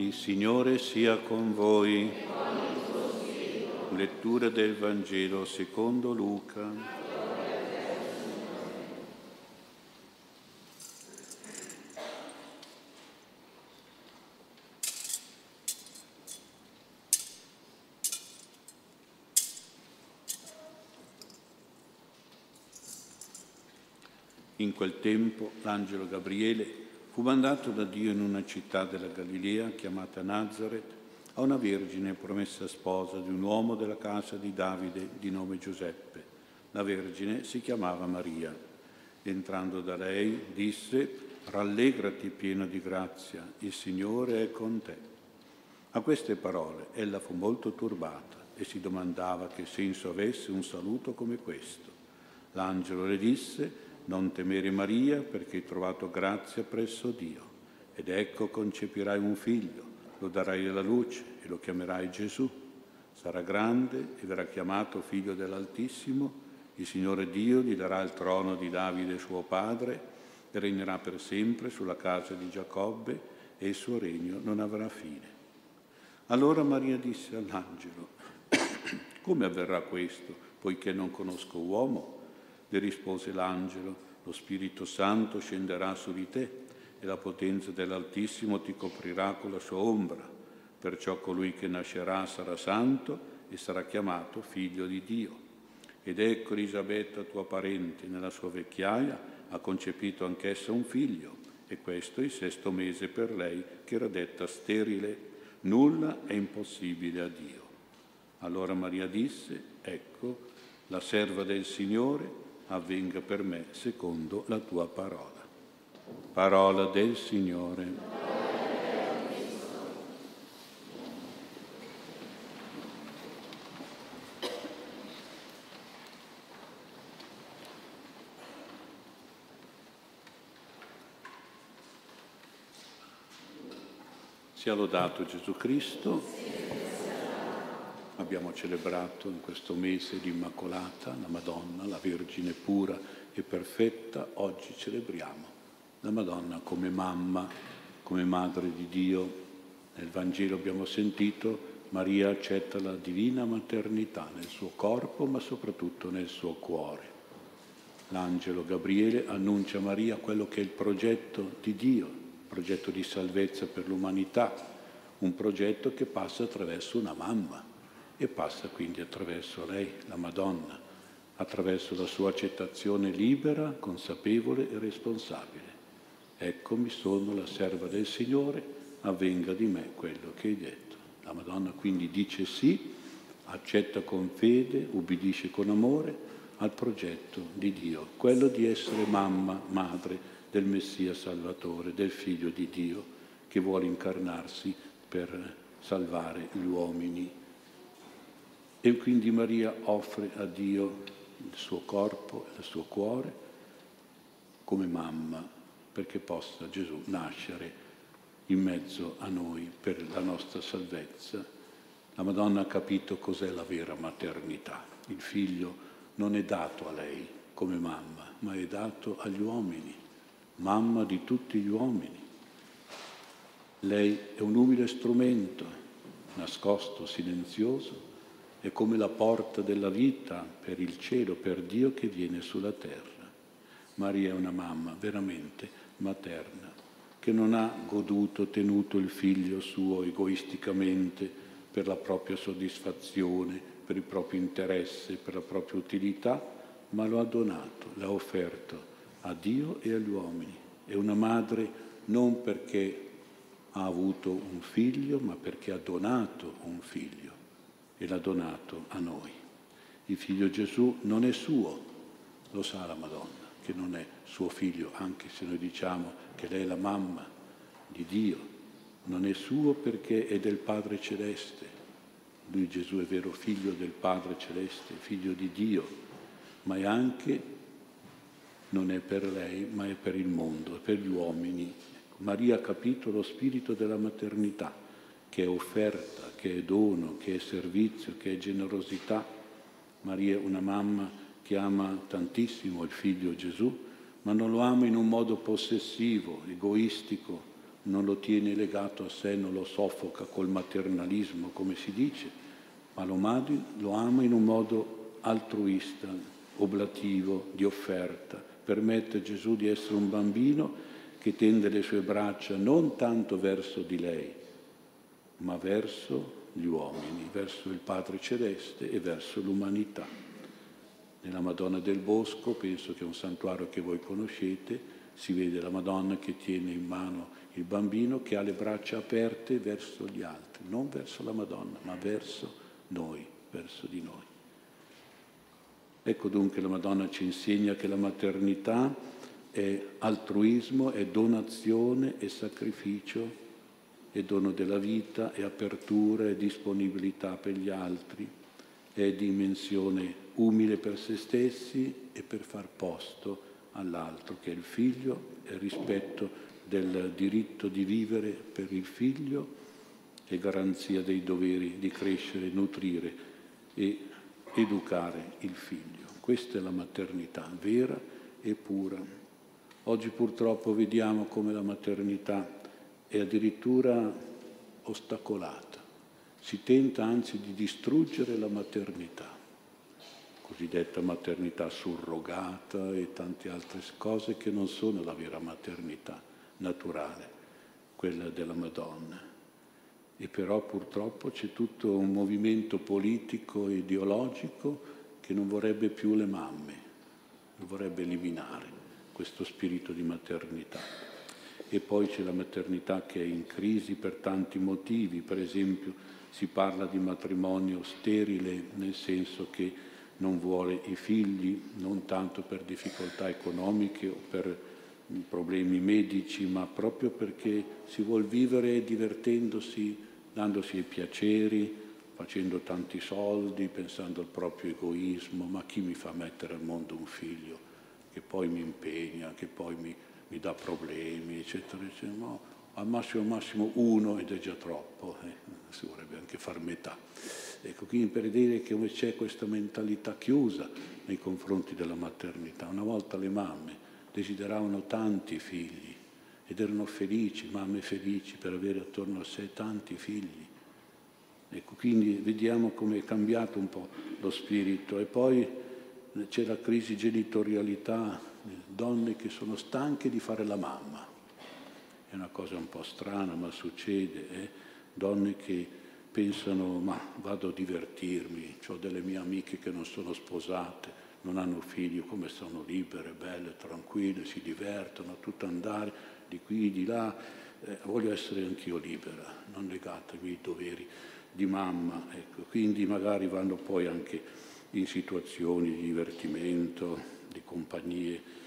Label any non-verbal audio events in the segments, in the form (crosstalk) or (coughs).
Il Signore sia con voi. Lettura del Vangelo secondo Luca. In quel tempo l'angelo Gabriele fu mandato da Dio in una città della Galilea chiamata Nazareth a una vergine promessa sposa di un uomo della casa di Davide di nome Giuseppe. La vergine si chiamava Maria. Entrando da lei disse, rallegrati pieno di grazia, il Signore è con te. A queste parole ella fu molto turbata e si domandava che senso avesse un saluto come questo. L'angelo le disse, non temere Maria perché hai trovato grazia presso Dio. Ed ecco concepirai un figlio, lo darai alla luce e lo chiamerai Gesù. Sarà grande e verrà chiamato figlio dell'Altissimo. Il Signore Dio gli darà il trono di Davide suo padre e regnerà per sempre sulla casa di Giacobbe e il suo regno non avrà fine. Allora Maria disse all'angelo, (coughs) come avverrà questo, poiché non conosco uomo? Le rispose l'angelo, lo Spirito Santo scenderà su di te e la potenza dell'Altissimo ti coprirà con la sua ombra. Perciò colui che nascerà sarà santo e sarà chiamato figlio di Dio. Ed ecco Elisabetta, tua parente, nella sua vecchiaia ha concepito anch'essa un figlio, e questo è il sesto mese per lei, che era detta sterile. Nulla è impossibile a Dio. Allora Maria disse, ecco, la serva del Signore, avvenga per me secondo la tua parola. Parola del Signore. Sia lodato Gesù Cristo abbiamo celebrato in questo mese l'Immacolata, la Madonna, la Vergine pura e perfetta, oggi celebriamo la Madonna come mamma, come madre di Dio. Nel Vangelo abbiamo sentito Maria accetta la divina maternità nel suo corpo, ma soprattutto nel suo cuore. L'angelo Gabriele annuncia a Maria quello che è il progetto di Dio, il progetto di salvezza per l'umanità, un progetto che passa attraverso una mamma e passa quindi attraverso lei, la Madonna, attraverso la sua accettazione libera, consapevole e responsabile. Eccomi sono la serva del Signore, avvenga di me quello che hai detto. La Madonna quindi dice sì, accetta con fede, ubbidisce con amore al progetto di Dio, quello di essere mamma, madre del Messia Salvatore, del Figlio di Dio, che vuole incarnarsi per salvare gli uomini e quindi Maria offre a Dio il suo corpo e il suo cuore come mamma perché possa Gesù nascere in mezzo a noi per la nostra salvezza. La Madonna ha capito cos'è la vera maternità. Il figlio non è dato a lei come mamma, ma è dato agli uomini, mamma di tutti gli uomini. Lei è un umile strumento, nascosto, silenzioso, è come la porta della vita per il cielo, per Dio che viene sulla terra. Maria è una mamma veramente materna, che non ha goduto, tenuto il figlio suo egoisticamente per la propria soddisfazione, per il proprio interesse, per la propria utilità, ma lo ha donato, l'ha offerto a Dio e agli uomini. È una madre non perché ha avuto un figlio, ma perché ha donato un figlio e l'ha donato a noi. Il figlio Gesù non è suo, lo sa la Madonna, che non è suo figlio, anche se noi diciamo che lei è la mamma di Dio, non è suo perché è del Padre Celeste. Lui Gesù è vero figlio del Padre Celeste, figlio di Dio, ma è anche, non è per lei, ma è per il mondo, è per gli uomini. Maria ha capito lo spirito della maternità che è offerta, che è dono, che è servizio, che è generosità. Maria è una mamma che ama tantissimo il figlio Gesù, ma non lo ama in un modo possessivo, egoistico, non lo tiene legato a sé, non lo soffoca col maternalismo, come si dice, ma lo lo ama in un modo altruista, oblativo, di offerta. Permette a Gesù di essere un bambino che tende le sue braccia non tanto verso di lei, ma verso gli uomini, verso il Padre Celeste e verso l'umanità. Nella Madonna del Bosco, penso che è un santuario che voi conoscete, si vede la Madonna che tiene in mano il bambino che ha le braccia aperte verso gli altri, non verso la Madonna, ma verso noi, verso di noi. Ecco dunque la Madonna ci insegna che la maternità è altruismo, è donazione, è sacrificio, è dono della vita, è apertura, è disponibilità per gli altri, è dimensione umile per se stessi e per far posto all'altro, che è il figlio, è rispetto del diritto di vivere per il figlio e garanzia dei doveri di crescere, nutrire e educare il figlio. Questa è la maternità vera e pura. Oggi purtroppo vediamo come la maternità è addirittura ostacolata. Si tenta anzi di distruggere la maternità, cosiddetta maternità surrogata e tante altre cose che non sono la vera maternità naturale, quella della Madonna. E però purtroppo c'è tutto un movimento politico e ideologico che non vorrebbe più le mamme, vorrebbe eliminare questo spirito di maternità. E poi c'è la maternità che è in crisi per tanti motivi, per esempio si parla di matrimonio sterile nel senso che non vuole i figli, non tanto per difficoltà economiche o per problemi medici, ma proprio perché si vuol vivere divertendosi, dandosi i piaceri, facendo tanti soldi, pensando al proprio egoismo, ma chi mi fa mettere al mondo un figlio che poi mi impegna, che poi mi, mi dà problemi, eccetera, eccetera. No, al massimo, massimo uno ed è già troppo, eh, si vorrebbe anche far metà. Ecco, quindi per dire che c'è questa mentalità chiusa nei confronti della maternità. Una volta le mamme desideravano tanti figli ed erano felici, mamme felici per avere attorno a sé tanti figli. Ecco, quindi vediamo come è cambiato un po' lo spirito e poi c'è la crisi genitorialità, donne che sono stanche di fare la mamma. È una cosa un po' strana, ma succede. Eh? Donne che pensano, ma vado a divertirmi, ho delle mie amiche che non sono sposate, non hanno figli, come sono libere, belle, tranquille, si divertono, tutto andare di qui, di là. Eh, voglio essere anch'io libera, non legatemi ai doveri di mamma. Ecco. Quindi magari vanno poi anche in situazioni di divertimento, di compagnie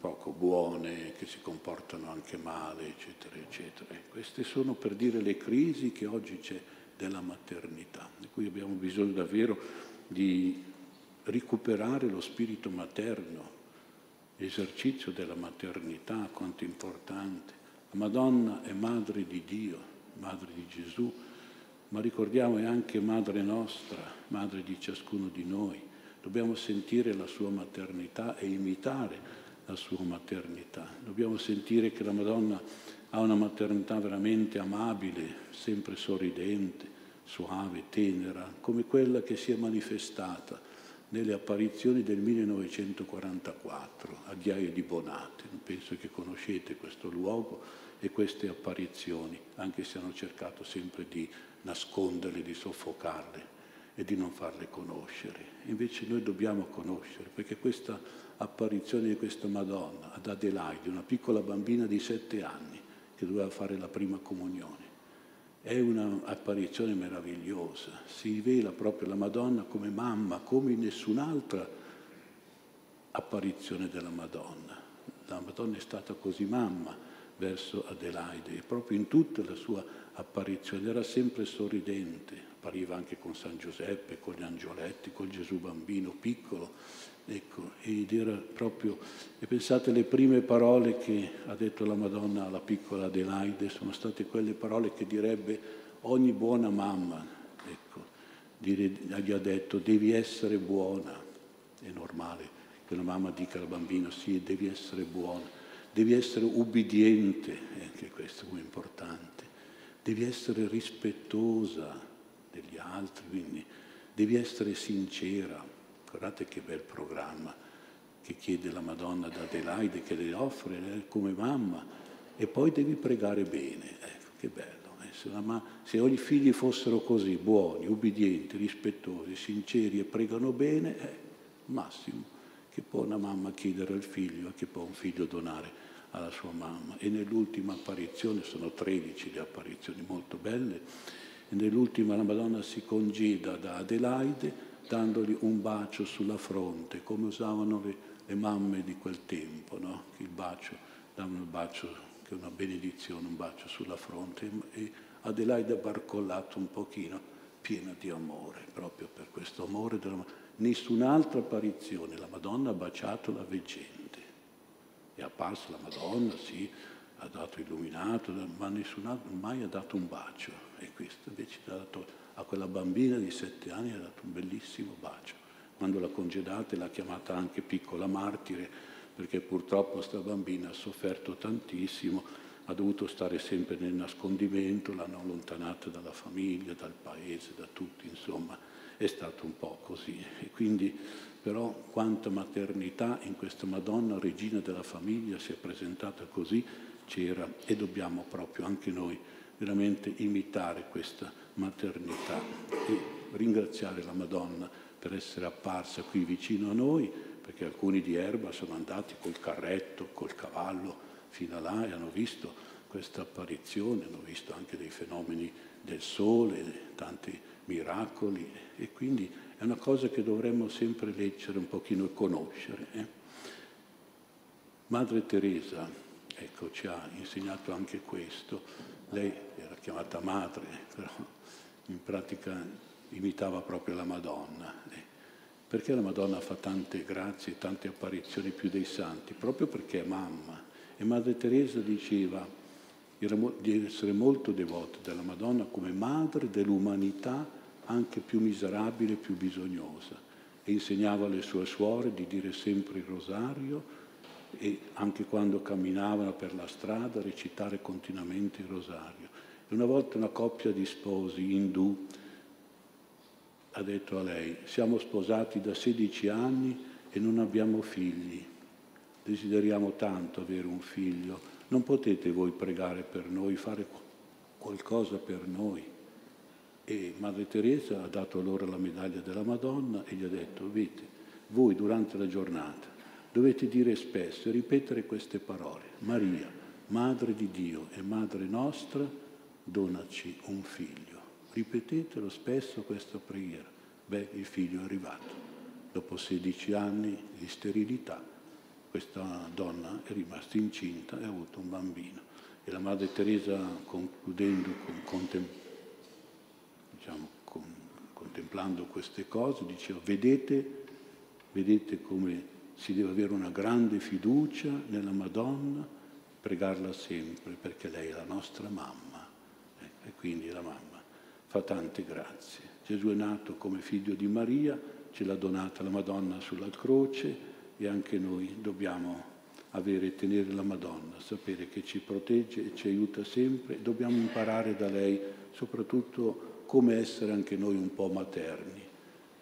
poco buone, che si comportano anche male, eccetera, eccetera. Queste sono per dire le crisi che oggi c'è della maternità, di cui abbiamo bisogno davvero di recuperare lo spirito materno, l'esercizio della maternità, quanto importante. La Madonna è madre di Dio, madre di Gesù, ma ricordiamo è anche madre nostra, madre di ciascuno di noi. Dobbiamo sentire la sua maternità e imitare la sua maternità. Dobbiamo sentire che la Madonna ha una maternità veramente amabile, sempre sorridente, suave, tenera, come quella che si è manifestata nelle apparizioni del 1944 a Ghiaia di Bonate. Penso che conoscete questo luogo e queste apparizioni, anche se hanno cercato sempre di nasconderle, di soffocarle e di non farle conoscere. Invece noi dobbiamo conoscere, perché questa apparizione di questa Madonna ad Adelaide, una piccola bambina di sette anni che doveva fare la prima comunione, è un'apparizione meravigliosa, si rivela proprio la Madonna come mamma, come in nessun'altra apparizione della Madonna. La Madonna è stata così mamma verso Adelaide e proprio in tutta la sua apparizione era sempre sorridente, appariva anche con San Giuseppe, con gli angioletti, con Gesù bambino piccolo. Ecco, ed era proprio, e pensate le prime parole che ha detto la Madonna alla piccola Adelaide sono state quelle parole che direbbe ogni buona mamma, ecco, gli ha detto devi essere buona, è normale che una mamma dica al bambino sì, devi essere buona, devi essere ubbidiente, anche questo è importante, devi essere rispettosa degli altri, quindi devi essere sincera. Guardate che bel programma che chiede la Madonna ad Adelaide, che le offre come mamma, e poi devi pregare bene. Ecco, che bello. Eh? Se, ma- se ogni figli fossero così, buoni, ubbidienti, rispettosi, sinceri e pregano bene, è eh, massimo che può una mamma chiedere al figlio e che può un figlio donare alla sua mamma. E nell'ultima apparizione, sono 13 le apparizioni molto belle, e nell'ultima la Madonna si congeda da Adelaide dandogli un bacio sulla fronte, come usavano le, le mamme di quel tempo, no? il bacio, davano il bacio che è una benedizione, un bacio sulla fronte. E Adelaide ha barcollato un pochino, piena di amore, proprio per questo amore della Nessun'altra apparizione, la Madonna ha baciato la veggente. È apparsa la Madonna, sì, ha dato illuminato, ma nessun mai ha dato un bacio. E questo invece ha dato a quella bambina di sette anni, ha dato un bellissimo bacio. Quando l'ha congedata l'ha chiamata anche piccola martire, perché purtroppo questa bambina ha sofferto tantissimo, ha dovuto stare sempre nel nascondimento, l'hanno allontanata dalla famiglia, dal paese, da tutti, insomma è stato un po' così. E quindi però quanta maternità in questa Madonna, regina della famiglia, si è presentata così, c'era e dobbiamo proprio anche noi veramente imitare questa maternità e ringraziare la Madonna per essere apparsa qui vicino a noi, perché alcuni di Erba sono andati col carretto, col cavallo fino a là e hanno visto questa apparizione, hanno visto anche dei fenomeni del sole, tanti miracoli e quindi è una cosa che dovremmo sempre leggere un pochino e conoscere. Eh? Madre Teresa, ecco, ci ha insegnato anche questo. Lei era chiamata madre, però in pratica imitava proprio la Madonna. Eh? Perché la Madonna fa tante grazie, tante apparizioni più dei santi? Proprio perché è mamma. E Madre Teresa diceva di essere molto devota della Madonna come madre dell'umanità anche più miserabile, più bisognosa. E insegnava alle sue suore di dire sempre il rosario e anche quando camminavano per la strada recitare continuamente il rosario. E una volta una coppia di sposi indù ha detto a lei, siamo sposati da 16 anni e non abbiamo figli, desideriamo tanto avere un figlio, non potete voi pregare per noi, fare qualcosa per noi? E Madre Teresa ha dato loro la medaglia della Madonna e gli ha detto, vedete, voi durante la giornata dovete dire spesso e ripetere queste parole. Maria, Madre di Dio e Madre nostra, donaci un figlio. Ripetetelo spesso questa preghiera. Beh, il figlio è arrivato. Dopo 16 anni di sterilità, questa donna è rimasta incinta e ha avuto un bambino. E la Madre Teresa, concludendo con contemplazione, diciamo, con, contemplando queste cose, diceva, vedete, vedete come si deve avere una grande fiducia nella Madonna, pregarla sempre, perché lei è la nostra mamma, eh, e quindi la mamma fa tante grazie. Gesù è nato come figlio di Maria, ce l'ha donata la Madonna sulla croce e anche noi dobbiamo avere e tenere la Madonna, sapere che ci protegge e ci aiuta sempre, dobbiamo imparare da lei soprattutto come essere anche noi un po' materni,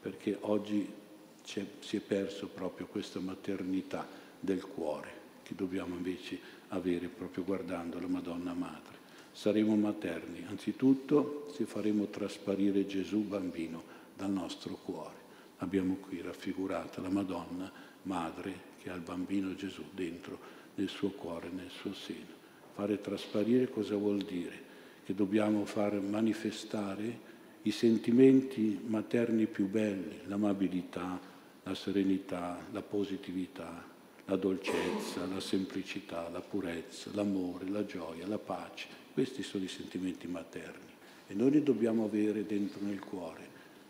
perché oggi si è perso proprio questa maternità del cuore che dobbiamo invece avere proprio guardando la Madonna Madre. Saremo materni anzitutto se faremo trasparire Gesù bambino dal nostro cuore. Abbiamo qui raffigurata la Madonna Madre che ha il bambino Gesù dentro nel suo cuore, nel suo seno. Fare trasparire cosa vuol dire? che dobbiamo far manifestare i sentimenti materni più belli, l'amabilità, la serenità, la positività, la dolcezza, la semplicità, la purezza, l'amore, la gioia, la pace. Questi sono i sentimenti materni e noi li dobbiamo avere dentro nel cuore,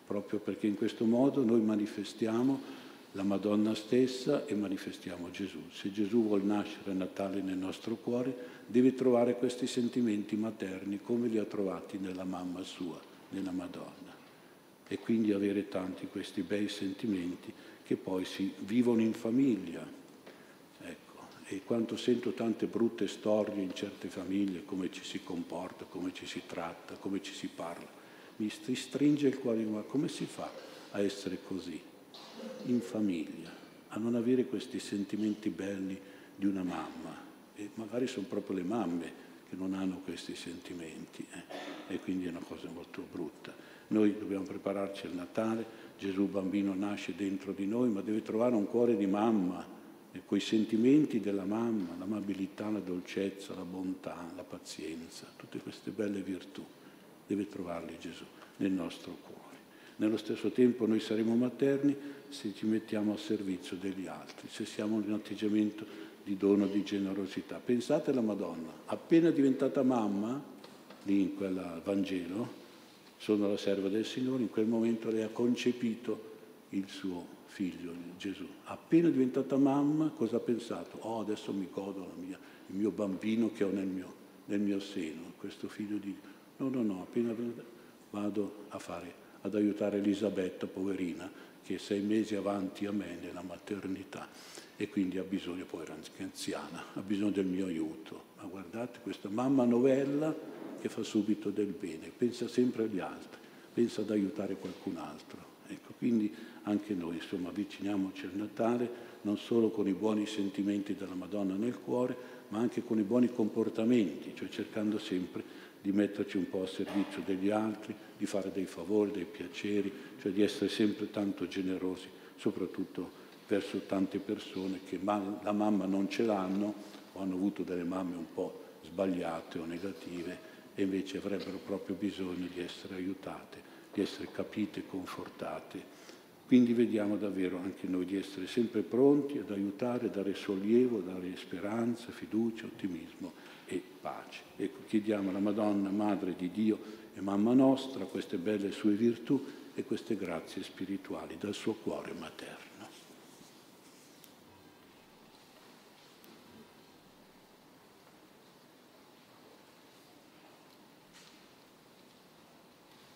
proprio perché in questo modo noi manifestiamo la Madonna stessa e manifestiamo Gesù. Se Gesù vuol nascere a Natale nel nostro cuore, deve trovare questi sentimenti materni come li ha trovati nella mamma sua, nella Madonna. E quindi avere tanti questi bei sentimenti che poi si vivono in famiglia. Ecco, E quando sento tante brutte storie in certe famiglie, come ci si comporta, come ci si tratta, come ci si parla, mi stringe il cuore, ma come si fa a essere così in famiglia, a non avere questi sentimenti belli di una mamma? E magari sono proprio le mamme che non hanno questi sentimenti eh? e quindi è una cosa molto brutta. Noi dobbiamo prepararci al Natale, Gesù bambino nasce dentro di noi, ma deve trovare un cuore di mamma, e quei sentimenti della mamma, l'amabilità, la dolcezza, la bontà, la pazienza, tutte queste belle virtù, deve trovarli Gesù nel nostro cuore. Nello stesso tempo noi saremo materni se ci mettiamo al servizio degli altri, se siamo in un atteggiamento di dono, di generosità. Pensate alla Madonna, appena diventata mamma, lì in quel Vangelo, sono la serva del Signore, in quel momento lei ha concepito il suo figlio, Gesù. Appena diventata mamma, cosa ha pensato? Oh, adesso mi godo mia, il mio bambino che ho nel mio, nel mio seno, questo figlio di... No, no, no, appena vado a fare, ad aiutare Elisabetta, poverina, che è sei mesi avanti a me nella maternità e quindi ha bisogno, poi era anziana, ha bisogno del mio aiuto. Ma guardate questa mamma novella che fa subito del bene, pensa sempre agli altri, pensa ad aiutare qualcun altro. Ecco, quindi anche noi insomma avviciniamoci al Natale non solo con i buoni sentimenti della Madonna nel cuore, ma anche con i buoni comportamenti, cioè cercando sempre di metterci un po' a servizio degli altri, di fare dei favori, dei piaceri, cioè di essere sempre tanto generosi, soprattutto verso tante persone che la mamma non ce l'hanno o hanno avuto delle mamme un po' sbagliate o negative e invece avrebbero proprio bisogno di essere aiutate, di essere capite e confortate. Quindi vediamo davvero anche noi di essere sempre pronti ad aiutare, dare sollievo, dare speranza, fiducia, ottimismo e pace. Ecco, chiediamo alla Madonna, Madre di Dio e Mamma nostra, queste belle sue virtù e queste grazie spirituali dal suo cuore materno.